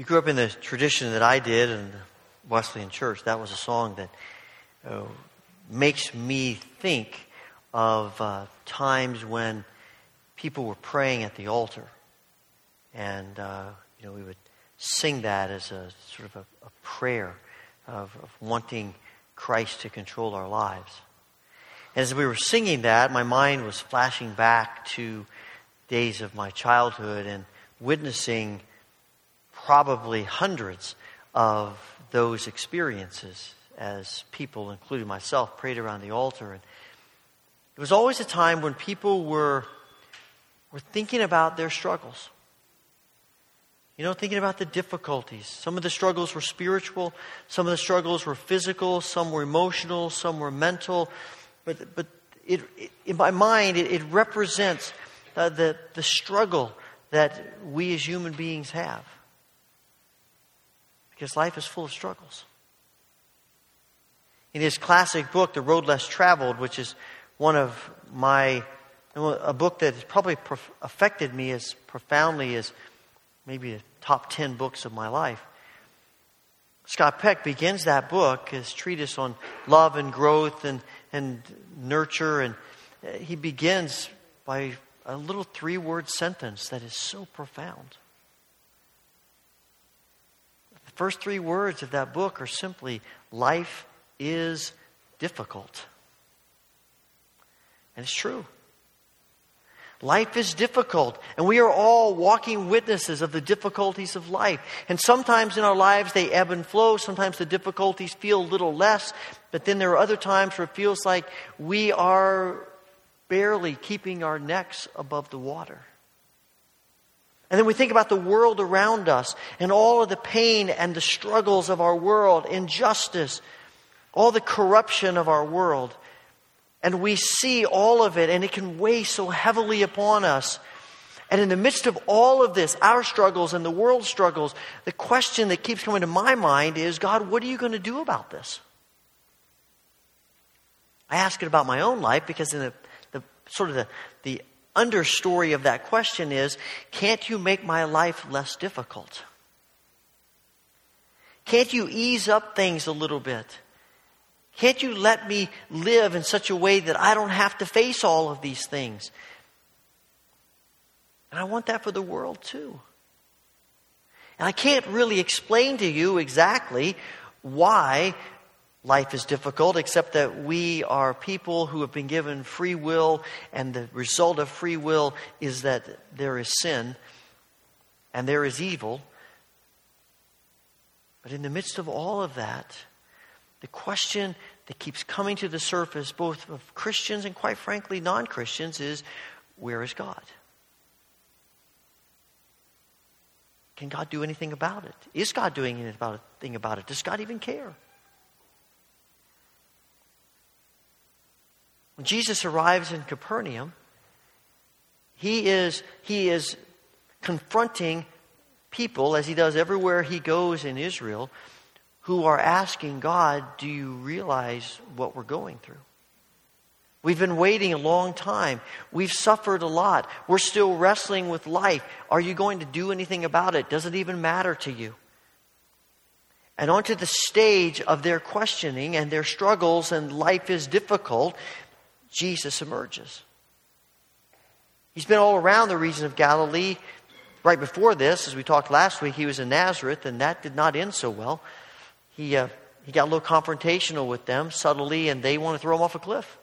you grew up in the tradition that I did in the Wesleyan Church, that was a song that uh, makes me think of uh, times when people were praying at the altar. And, uh, you know, we would sing that as a sort of a, a prayer of, of wanting Christ to control our lives. And As we were singing that, my mind was flashing back to days of my childhood and witnessing probably hundreds of those experiences as people, including myself, prayed around the altar. And it was always a time when people were, were thinking about their struggles. You know, thinking about the difficulties. Some of the struggles were spiritual, some of the struggles were physical, some were emotional, some were mental. But, but it, it, in my mind, it, it represents uh, the, the struggle that we as human beings have. Because life is full of struggles. In his classic book, The Road Less Traveled, which is one of my, a book that has probably affected me as profoundly as maybe the top 10 books of my life. Scott Peck begins that book, his treatise on love and growth and, and nurture, and he begins by a little three word sentence that is so profound. First three words of that book are simply life is difficult. And it's true. Life is difficult, and we are all walking witnesses of the difficulties of life. And sometimes in our lives they ebb and flow. Sometimes the difficulties feel a little less, but then there are other times where it feels like we are barely keeping our necks above the water. And then we think about the world around us and all of the pain and the struggles of our world, injustice, all the corruption of our world. And we see all of it, and it can weigh so heavily upon us. And in the midst of all of this, our struggles and the world's struggles, the question that keeps coming to my mind is God, what are you going to do about this? I ask it about my own life because in the, the sort of the, the understory of that question is can't you make my life less difficult? Can't you ease up things a little bit? Can't you let me live in such a way that I don't have to face all of these things? And I want that for the world too. And I can't really explain to you exactly why life is difficult, except that we are people who have been given free will, and the result of free will is that there is sin and there is evil. But in the midst of all of that, the question that keeps coming to the surface, both of Christians and quite frankly non Christians, is where is God? Can God do anything about it? Is God doing anything about it? Does God even care? When Jesus arrives in Capernaum, he is, he is confronting people, as he does everywhere he goes in Israel, who are asking God, Do you realize what we're going through? We've been waiting a long time. We've suffered a lot. We're still wrestling with life. Are you going to do anything about it? Does it even matter to you? And onto the stage of their questioning and their struggles and life is difficult, Jesus emerges. He's been all around the region of Galilee. Right before this, as we talked last week, he was in Nazareth, and that did not end so well he, uh, he got a little confrontational with them subtly, and they want to throw him off a cliff.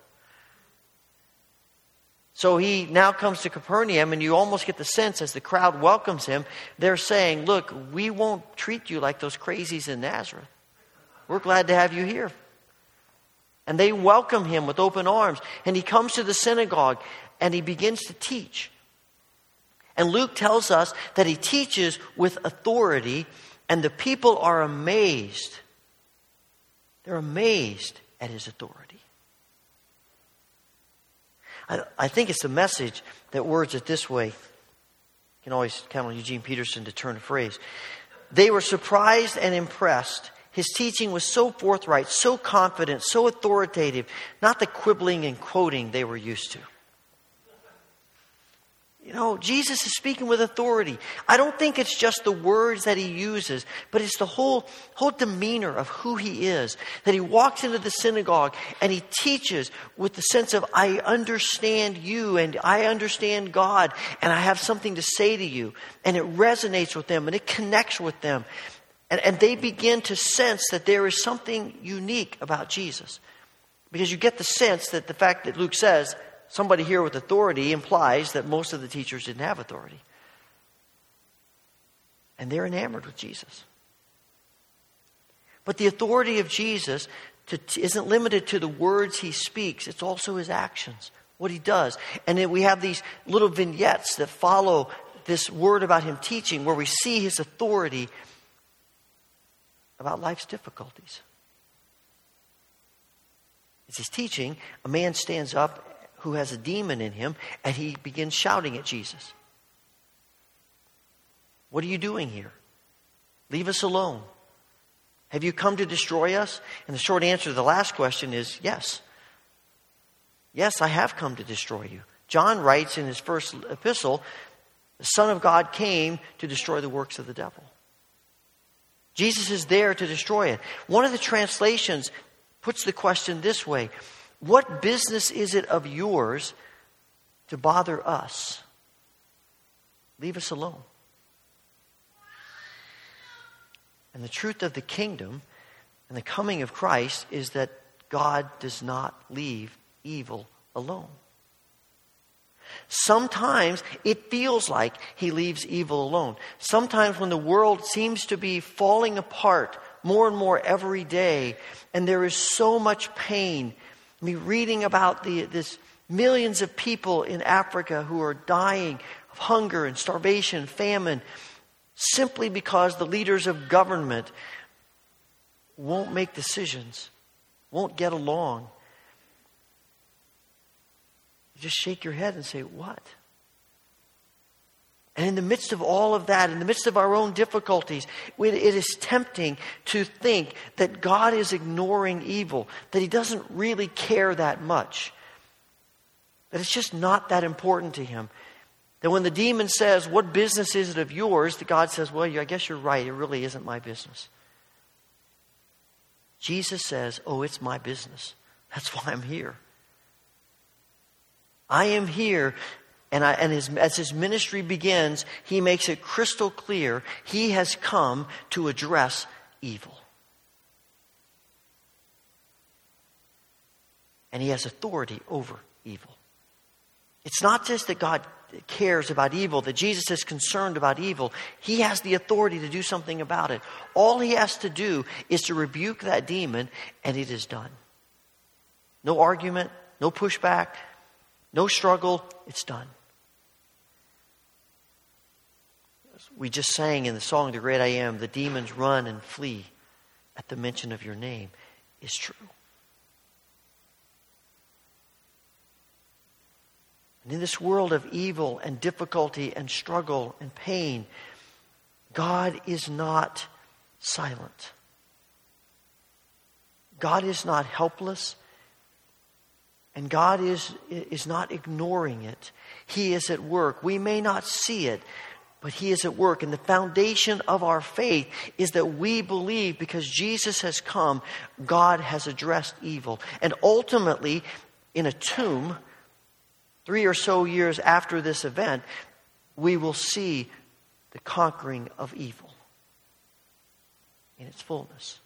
So he now comes to Capernaum, and you almost get the sense as the crowd welcomes him, they're saying, Look, we won't treat you like those crazies in Nazareth. We're glad to have you here. And they welcome him with open arms. And he comes to the synagogue and he begins to teach. And Luke tells us that he teaches with authority, and the people are amazed they're amazed at his authority. I, I think it's a message that words it this way. You can always count on Eugene Peterson to turn a phrase. They were surprised and impressed. His teaching was so forthright, so confident, so authoritative, not the quibbling and quoting they were used to. You know, Jesus is speaking with authority. I don't think it's just the words that he uses, but it's the whole, whole demeanor of who he is. That he walks into the synagogue and he teaches with the sense of, I understand you and I understand God and I have something to say to you. And it resonates with them and it connects with them. And, and they begin to sense that there is something unique about Jesus. Because you get the sense that the fact that Luke says, somebody here with authority implies that most of the teachers didn't have authority. And they're enamored with Jesus. But the authority of Jesus to, isn't limited to the words he speaks, it's also his actions, what he does. And then we have these little vignettes that follow this word about him teaching where we see his authority about life's difficulties. As he's teaching, a man stands up who has a demon in him, and he begins shouting at Jesus. What are you doing here? Leave us alone. Have you come to destroy us? And the short answer to the last question is yes. Yes, I have come to destroy you. John writes in his first epistle, the Son of God came to destroy the works of the devil. Jesus is there to destroy it. One of the translations puts the question this way what business is it of yours to bother us? Leave us alone. And the truth of the kingdom and the coming of Christ is that God does not leave evil alone. Sometimes it feels like he leaves evil alone. Sometimes when the world seems to be falling apart more and more every day, and there is so much pain me reading about the, this millions of people in Africa who are dying of hunger and starvation, famine, simply because the leaders of government won't make decisions, won't get along. Just shake your head and say, What? And in the midst of all of that, in the midst of our own difficulties, it is tempting to think that God is ignoring evil, that He doesn't really care that much, that it's just not that important to Him. That when the demon says, What business is it of yours? that God says, Well, I guess you're right. It really isn't my business. Jesus says, Oh, it's my business. That's why I'm here. I am here and, I, and his, as his ministry begins, he makes it crystal clear he has come to address evil. And he has authority over evil. It's not just that God cares about evil, that Jesus is concerned about evil. He has the authority to do something about it. All he has to do is to rebuke that demon, and it is done. No argument, no pushback, no struggle, it's done. we just sang in the song, The Great I Am, the demons run and flee at the mention of your name, is true. And in this world of evil and difficulty and struggle and pain, God is not silent. God is not helpless. And God is, is not ignoring it. He is at work. We may not see it, but He is at work. And the foundation of our faith is that we believe because Jesus has come, God has addressed evil. And ultimately, in a tomb, three or so years after this event, we will see the conquering of evil in its fullness.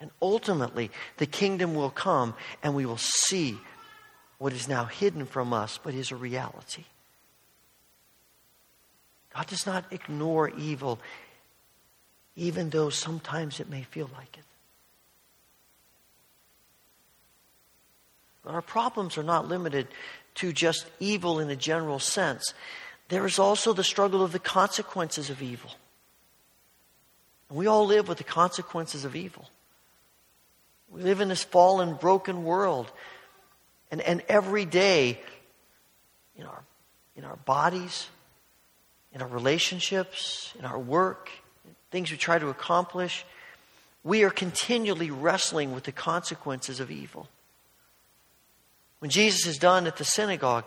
And ultimately, the kingdom will come and we will see what is now hidden from us, but is a reality. God does not ignore evil, even though sometimes it may feel like it. But our problems are not limited to just evil in a general sense. There is also the struggle of the consequences of evil. We all live with the consequences of evil. We live in this fallen, broken world. And, and every day, in our, in our bodies, in our relationships, in our work, things we try to accomplish, we are continually wrestling with the consequences of evil. When Jesus is done at the synagogue,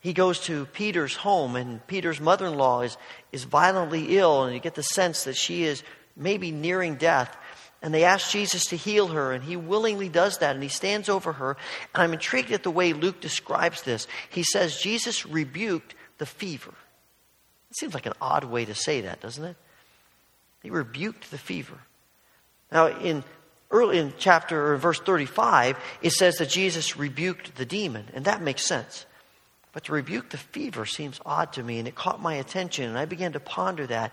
he goes to Peter's home, and Peter's mother in law is, is violently ill, and you get the sense that she is maybe nearing death. And they ask Jesus to heal her, and he willingly does that, and he stands over her. And I'm intrigued at the way Luke describes this. He says Jesus rebuked the fever. It seems like an odd way to say that, doesn't it? He rebuked the fever. Now, in early in chapter or verse 35, it says that Jesus rebuked the demon, and that makes sense. But to rebuke the fever seems odd to me, and it caught my attention, and I began to ponder that.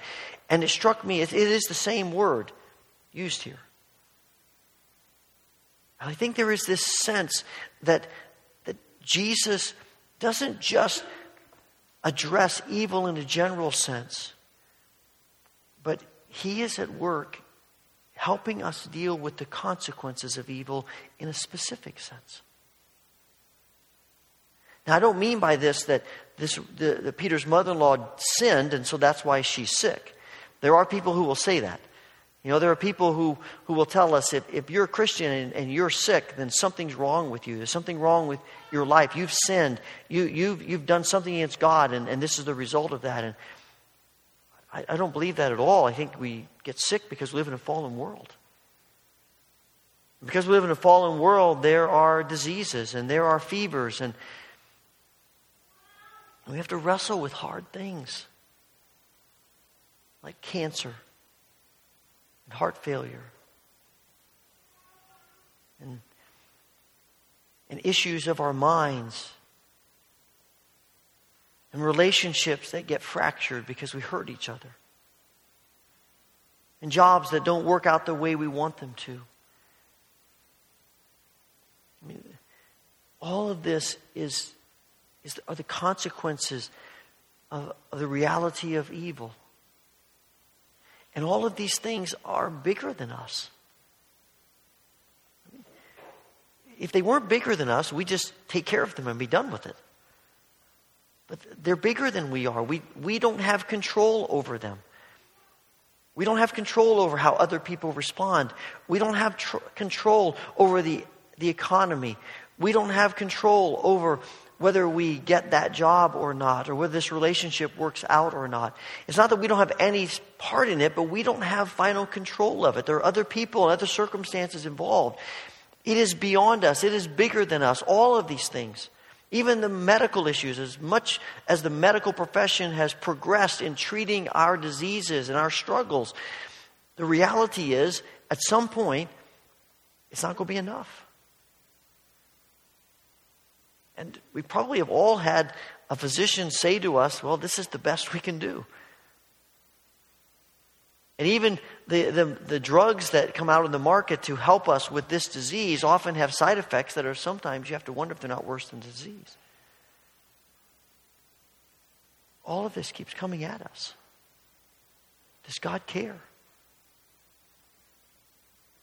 And it struck me, it is the same word used here. I think there is this sense that, that Jesus doesn't just address evil in a general sense, but he is at work helping us deal with the consequences of evil in a specific sense. Now, I don't mean by this that this, the, the Peter's mother in law sinned, and so that's why she's sick. There are people who will say that. You know, there are people who, who will tell us if, if you're a Christian and, and you're sick, then something's wrong with you. There's something wrong with your life. You've sinned. You, you've, you've done something against God, and, and this is the result of that. And I, I don't believe that at all. I think we get sick because we live in a fallen world. Because we live in a fallen world, there are diseases and there are fevers, and we have to wrestle with hard things like cancer and heart failure and, and issues of our minds and relationships that get fractured because we hurt each other and jobs that don't work out the way we want them to. I mean, all of this is, is are the consequences of, of the reality of evil. And all of these things are bigger than us. If they weren't bigger than us, we just take care of them and be done with it. But they're bigger than we are. We, we don't have control over them. We don't have control over how other people respond. We don't have tr- control over the, the economy. We don't have control over whether we get that job or not, or whether this relationship works out or not. It's not that we don't have any part in it, but we don't have final control of it. There are other people and other circumstances involved. It is beyond us, it is bigger than us, all of these things. Even the medical issues, as much as the medical profession has progressed in treating our diseases and our struggles, the reality is, at some point, it's not going to be enough. And we probably have all had a physician say to us, well, this is the best we can do. And even the, the, the, drugs that come out in the market to help us with this disease often have side effects that are sometimes you have to wonder if they're not worse than the disease. All of this keeps coming at us. Does God care?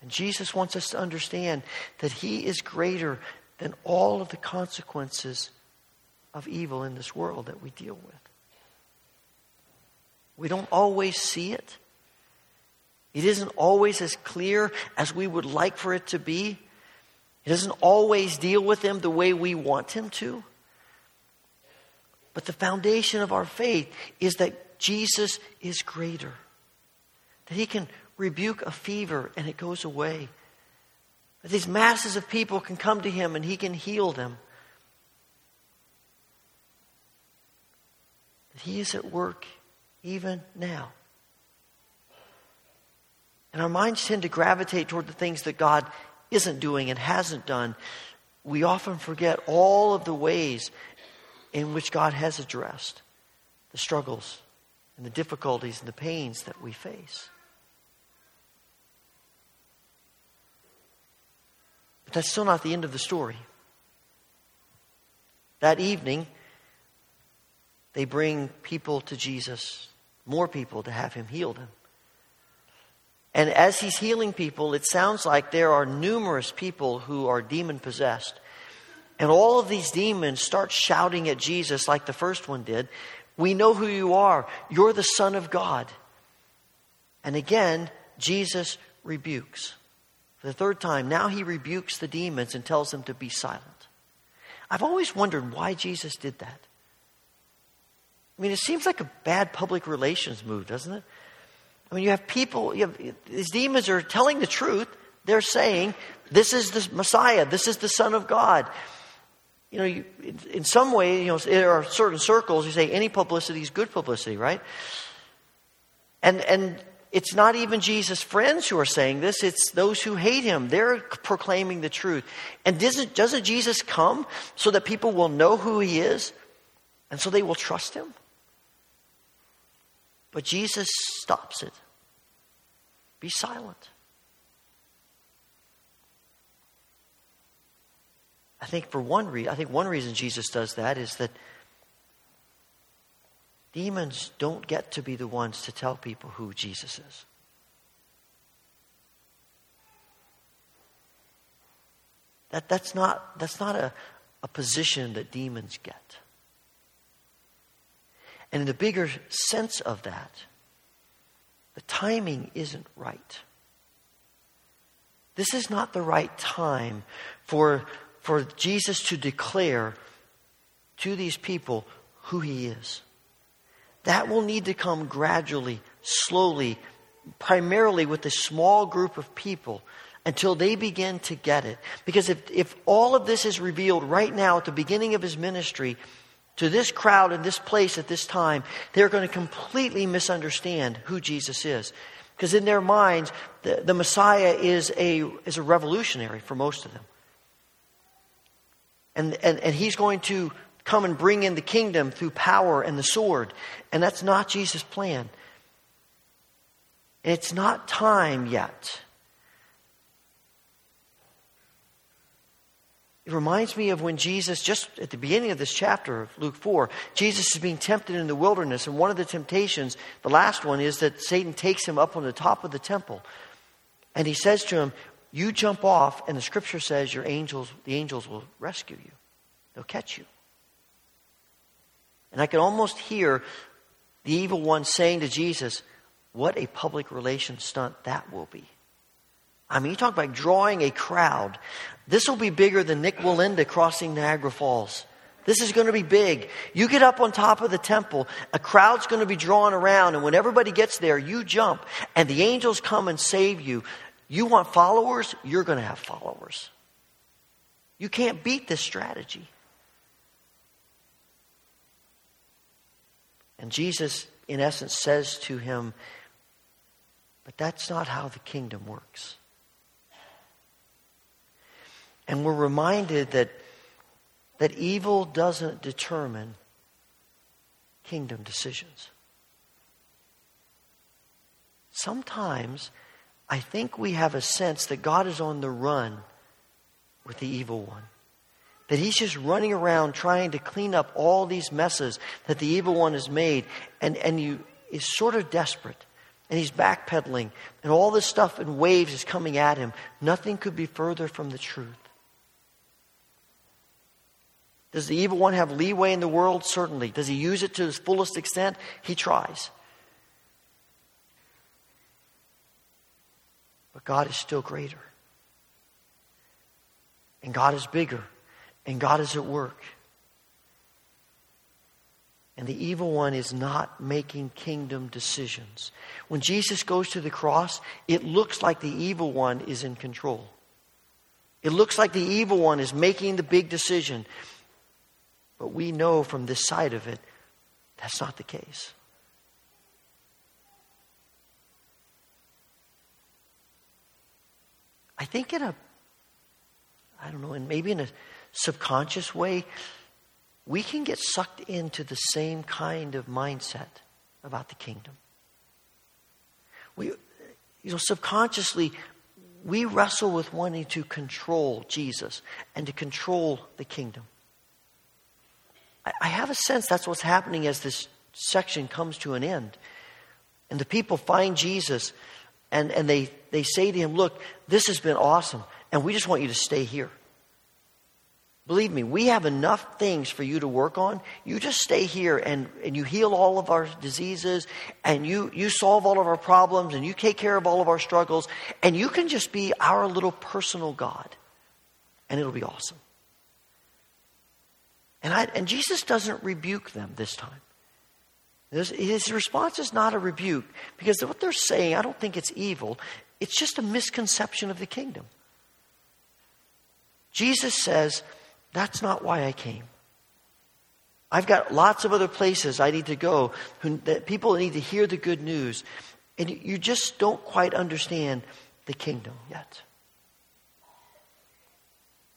And Jesus wants us to understand that He is greater than all of the consequences of evil in this world that we deal with. We don't always see it. It isn't always as clear as we would like for it to be. He doesn't always deal with them the way we want him to. But the foundation of our faith is that Jesus is greater, that he can rebuke a fever and it goes away that these masses of people can come to him and he can heal them. That he is at work even now. And our minds tend to gravitate toward the things that God isn't doing and hasn't done. We often forget all of the ways in which God has addressed the struggles and the difficulties and the pains that we face. But that's still not the end of the story. That evening, they bring people to Jesus, more people to have him heal them. And as he's healing people, it sounds like there are numerous people who are demon possessed. And all of these demons start shouting at Jesus like the first one did We know who you are. You're the Son of God. And again, Jesus rebukes. The third time, now he rebukes the demons and tells them to be silent. I've always wondered why Jesus did that. I mean, it seems like a bad public relations move, doesn't it? I mean, you have people, you have, these demons are telling the truth. They're saying, this is the Messiah, this is the Son of God. You know, you, in some way, you know, there are certain circles, you say any publicity is good publicity, right? And, and it's not even Jesus' friends who are saying this, it's those who hate him. They're proclaiming the truth. And doesn't, doesn't Jesus come so that people will know who he is and so they will trust him? But Jesus stops it. Be silent. I think for one reason, I think one reason Jesus does that is that demons don't get to be the ones to tell people who Jesus is. That, that's not, that's not a, a position that demons get. And in the bigger sense of that, the timing isn't right. This is not the right time for, for Jesus to declare to these people who he is. That will need to come gradually, slowly, primarily with a small group of people until they begin to get it. Because if, if all of this is revealed right now at the beginning of his ministry, to this crowd in this place at this time, they're going to completely misunderstand who Jesus is. Because in their minds, the, the Messiah is a, is a revolutionary for most of them. And, and, and he's going to come and bring in the kingdom through power and the sword. And that's not Jesus' plan. And it's not time yet It reminds me of when Jesus, just at the beginning of this chapter of Luke 4, Jesus is being tempted in the wilderness. And one of the temptations, the last one, is that Satan takes him up on the top of the temple. And he says to him, You jump off, and the scripture says your angels, the angels will rescue you. They'll catch you. And I could almost hear the evil one saying to Jesus, What a public relations stunt that will be. I mean, you talk about drawing a crowd. This will be bigger than Nik Wallenda crossing Niagara Falls. This is going to be big. You get up on top of the temple, a crowd's going to be drawn around, and when everybody gets there, you jump, and the angels come and save you. You want followers? You're going to have followers. You can't beat this strategy. And Jesus, in essence, says to him, But that's not how the kingdom works. And we're reminded that, that evil doesn't determine kingdom decisions. Sometimes I think we have a sense that God is on the run with the evil one. That he's just running around trying to clean up all these messes that the evil one has made, and, and you is sort of desperate. And he's backpedaling, and all this stuff in waves is coming at him. Nothing could be further from the truth. Does the evil one have leeway in the world? Certainly. Does he use it to his fullest extent? He tries. But God is still greater. And God is bigger. And God is at work. And the evil one is not making kingdom decisions. When Jesus goes to the cross, it looks like the evil one is in control. It looks like the evil one is making the big decision. But we know from this side of it, that's not the case. I think in a, I don't know, and maybe in a subconscious way, we can get sucked into the same kind of mindset about the kingdom. We, you know, subconsciously, we wrestle with wanting to control Jesus and to control the kingdom. I have a sense that's what's happening as this section comes to an end. And the people find Jesus and, and they, they say to him, Look, this has been awesome, and we just want you to stay here. Believe me, we have enough things for you to work on. You just stay here and, and you heal all of our diseases and you, you solve all of our problems and you take care of all of our struggles and you can just be our little personal God. And it'll be awesome. And, I, and Jesus doesn't rebuke them this time. His response is not a rebuke because what they're saying, I don't think it's evil. It's just a misconception of the kingdom. Jesus says, That's not why I came. I've got lots of other places I need to go who, that people need to hear the good news. And you just don't quite understand the kingdom yet.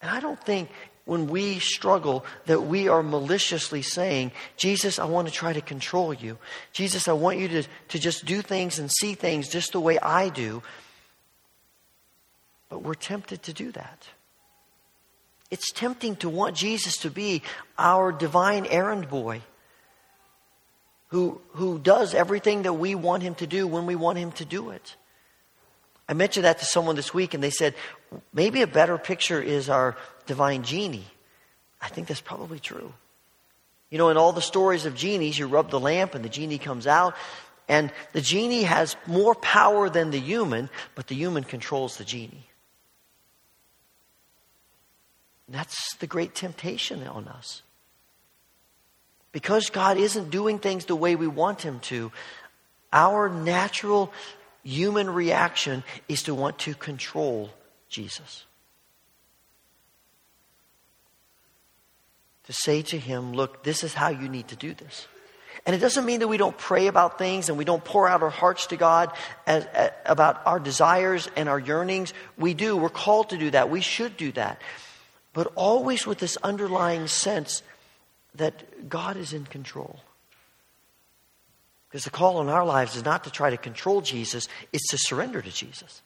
And I don't think when we struggle that we are maliciously saying, Jesus, I want to try to control you. Jesus, I want you to, to just do things and see things just the way I do. But we're tempted to do that. It's tempting to want Jesus to be our divine errand boy who, who does everything that we want him to do when we want him to do it. I mentioned that to someone this week, and they said, maybe a better picture is our divine genie. I think that's probably true. You know, in all the stories of genies, you rub the lamp and the genie comes out, and the genie has more power than the human, but the human controls the genie. That's the great temptation on us. Because God isn't doing things the way we want Him to, our natural human reaction is to want to control Jesus. To say to Him, look, this is how you need to do this. And it doesn't mean that we don't pray about things and we don't pour out our hearts to God as, as, about our desires and our yearnings. We do. We're called to do that. We should do that but always with this underlying sense that God is in control. Because the call in our lives is not to try to control Jesus, it's to surrender to Jesus.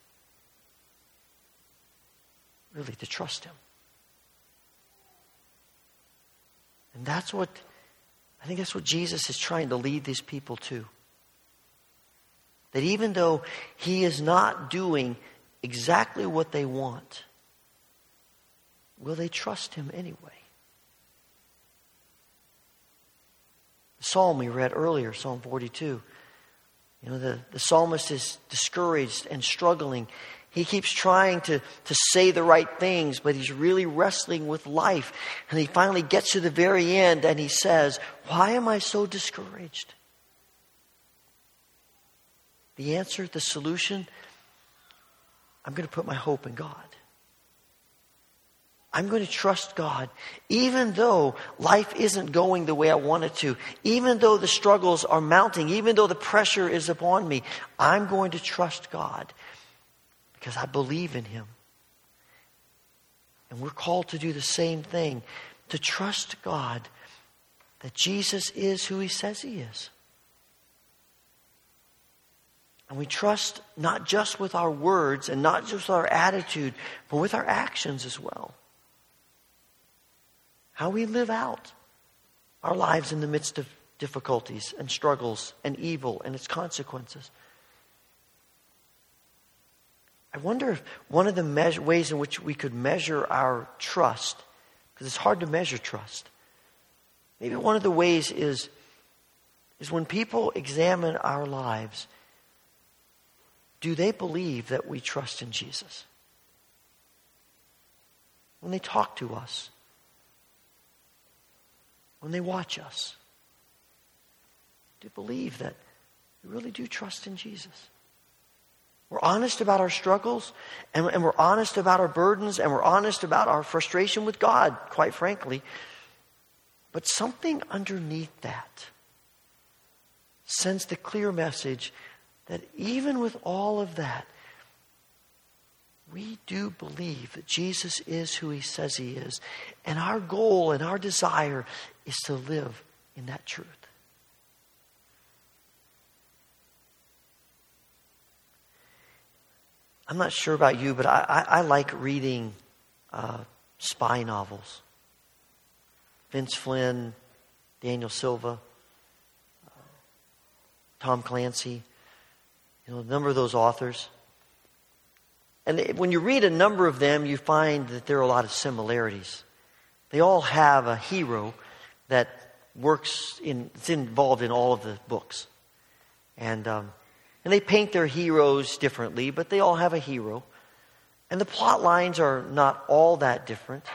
Really, to trust Him. And that's what, I think that's what Jesus is trying to lead these people to. That even though He is not doing exactly what they want, will they trust him anyway? The psalm we read earlier, Psalm 42. You know, the, the psalmist is discouraged and struggling. He keeps trying to, to say the right things, but he's really wrestling with life. And he finally gets to the very end and he says, Why am I so discouraged? The answer, the solution, I'm going to put my hope in God. I'm going to trust God, even though life isn't going the way I want it to, even though the struggles are mounting, even though the pressure is upon me. I'm going to trust God because I believe in Him. And we're called to do the same thing to trust God that Jesus is who He says He is. And we trust not just with our words and not just with our attitude, but with our actions as well how we live out our lives in the midst of difficulties and struggles and evil and its consequences. I wonder if one of the ways in which we could measure our trust, because it's hard to measure trust, maybe one of the ways is, is when people examine our lives, do they believe that we trust in Jesus? When they talk to us, when they watch us to believe that we really do trust in Jesus. We're honest about our struggles, and, and we're honest about our burdens, and we're honest about our frustration with God, quite frankly. But something underneath that sends the clear message that even with all of that, we do believe that Jesus is who he says he is. And our goal and our desire is to live in that truth. I'm not sure about you, but I, I, I like reading uh, spy novels. Vince Flynn, Daniel Silva, uh, Tom Clancy, you know, a number of those authors. And when you read a number of them, you find that there are a lot of similarities. They all have a hero that works in, it's involved in all of the books. And, um, and they paint their heroes differently, but they all have a hero. And the plot lines are not all that different.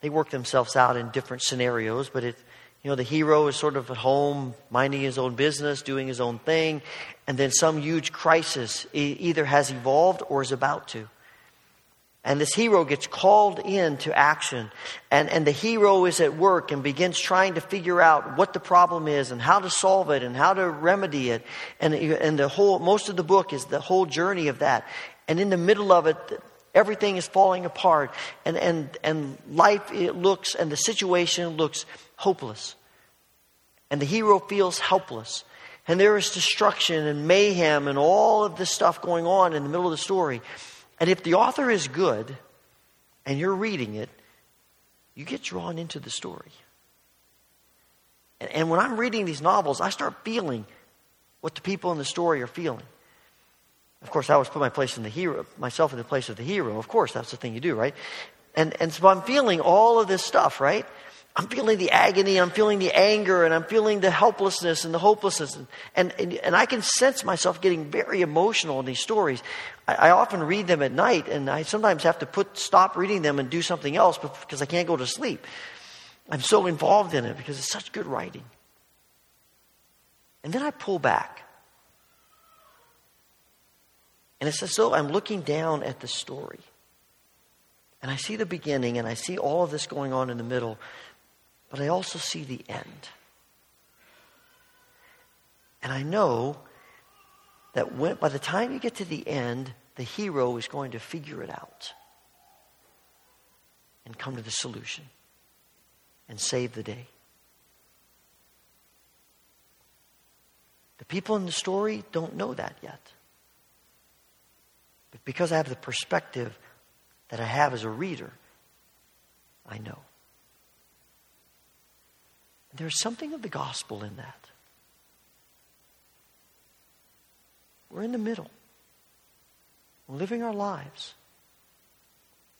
They work themselves out in different scenarios, but it, You know, the hero is sort of at home, minding his own business, doing his own thing, and then some huge crisis either has evolved or is about to. And this hero gets called into action. And, and the hero is at work and begins trying to figure out what the problem is and how to solve it and how to remedy it. And, and the whole, most of the book is the whole journey of that. And in the middle of it, everything is falling apart. And, and, and life it looks, and the situation looks hopeless. And the hero feels helpless. And there is destruction and mayhem and all of this stuff going on in the middle of the story. And if the author is good and you're reading it, you get drawn into the story. And, when I'm reading these novels, I start feeling what the people in the story are feeling. Of course, I always put my place in the hero, myself in the place of the hero. Of course, that's the thing you do, right? And, and so I'm feeling all of this stuff, right? I'm feeling the agony, I'm feeling the anger, and I'm feeling the helplessness and the hopelessness. And, and, and I can sense myself getting very emotional in these stories. I, I, often read them at night, and I sometimes have to put, stop reading them and do something else because I can't go to sleep. I'm so involved in it because it's such good writing. And then I pull back. And it's as though I'm looking down at the story. And I see the beginning, and I see all of this going on in the middle. But I also see the end. And I know that when, by the time you get to the end, the hero is going to figure it out and come to the solution and save the day. The people in the story don't know that yet. But because I have the perspective that I have as a reader, I know. There's something of the gospel in that. We're in the middle. We're living our lives.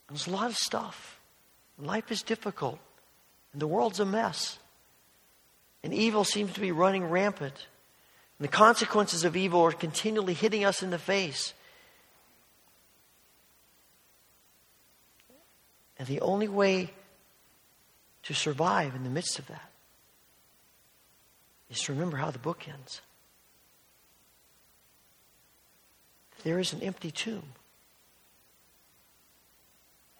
There's a lot of stuff. Life is difficult. And the world's a mess. And evil seems to be running rampant. And the consequences of evil are continually hitting us in the face. And the only way to survive in the midst of that is to remember how the book ends. There is an empty tomb.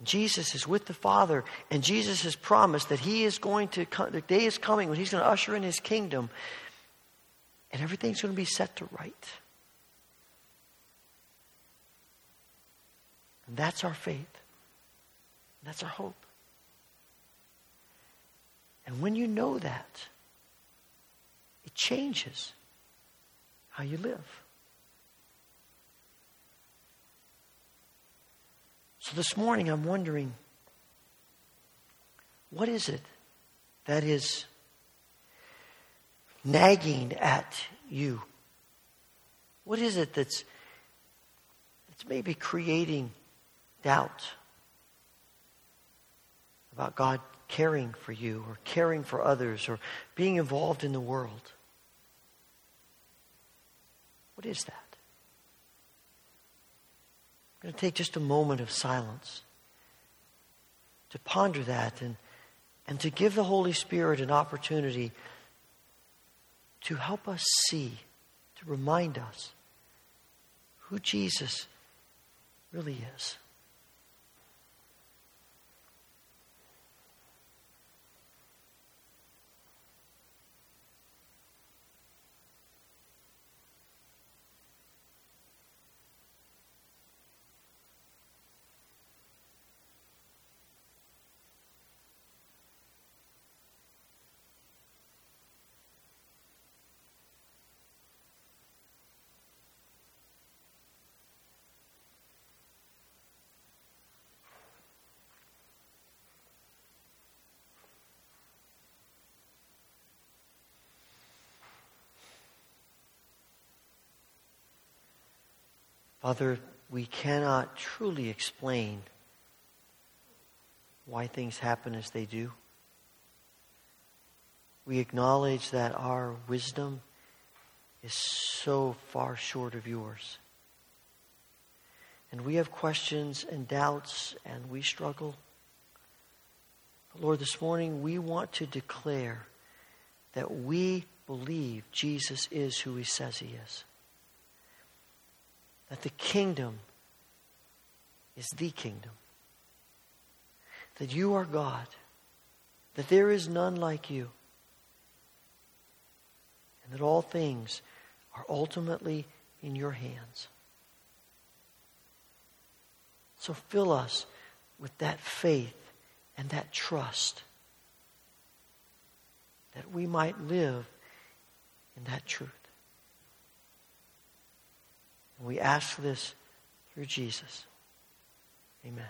Jesus is with the Father, and Jesus has promised that He is going to come, the day is coming when He's going to usher in His kingdom, and everything's going to be set to right. And that's our faith. That's our hope. And when you know that, changes how you live. So this morning I'm wondering what is it that is nagging at you? What is it that's, that's maybe creating doubt about God caring for you or caring for others or being involved in the world? What is that? I'm going to take just a moment of silence to ponder that and, and to give the Holy Spirit an opportunity to help us see, to remind us who Jesus really is. Father, we cannot truly explain why things happen as they do. We acknowledge that our wisdom is so far short of yours. And we have questions and doubts, and we struggle. But Lord, this morning we want to declare that we believe Jesus is who he says he is. That the kingdom is the kingdom. That you are God. That there is none like you. And that all things are ultimately in your hands. So fill us with that faith and that trust that we might live in that truth. And we ask this through Jesus. Amen.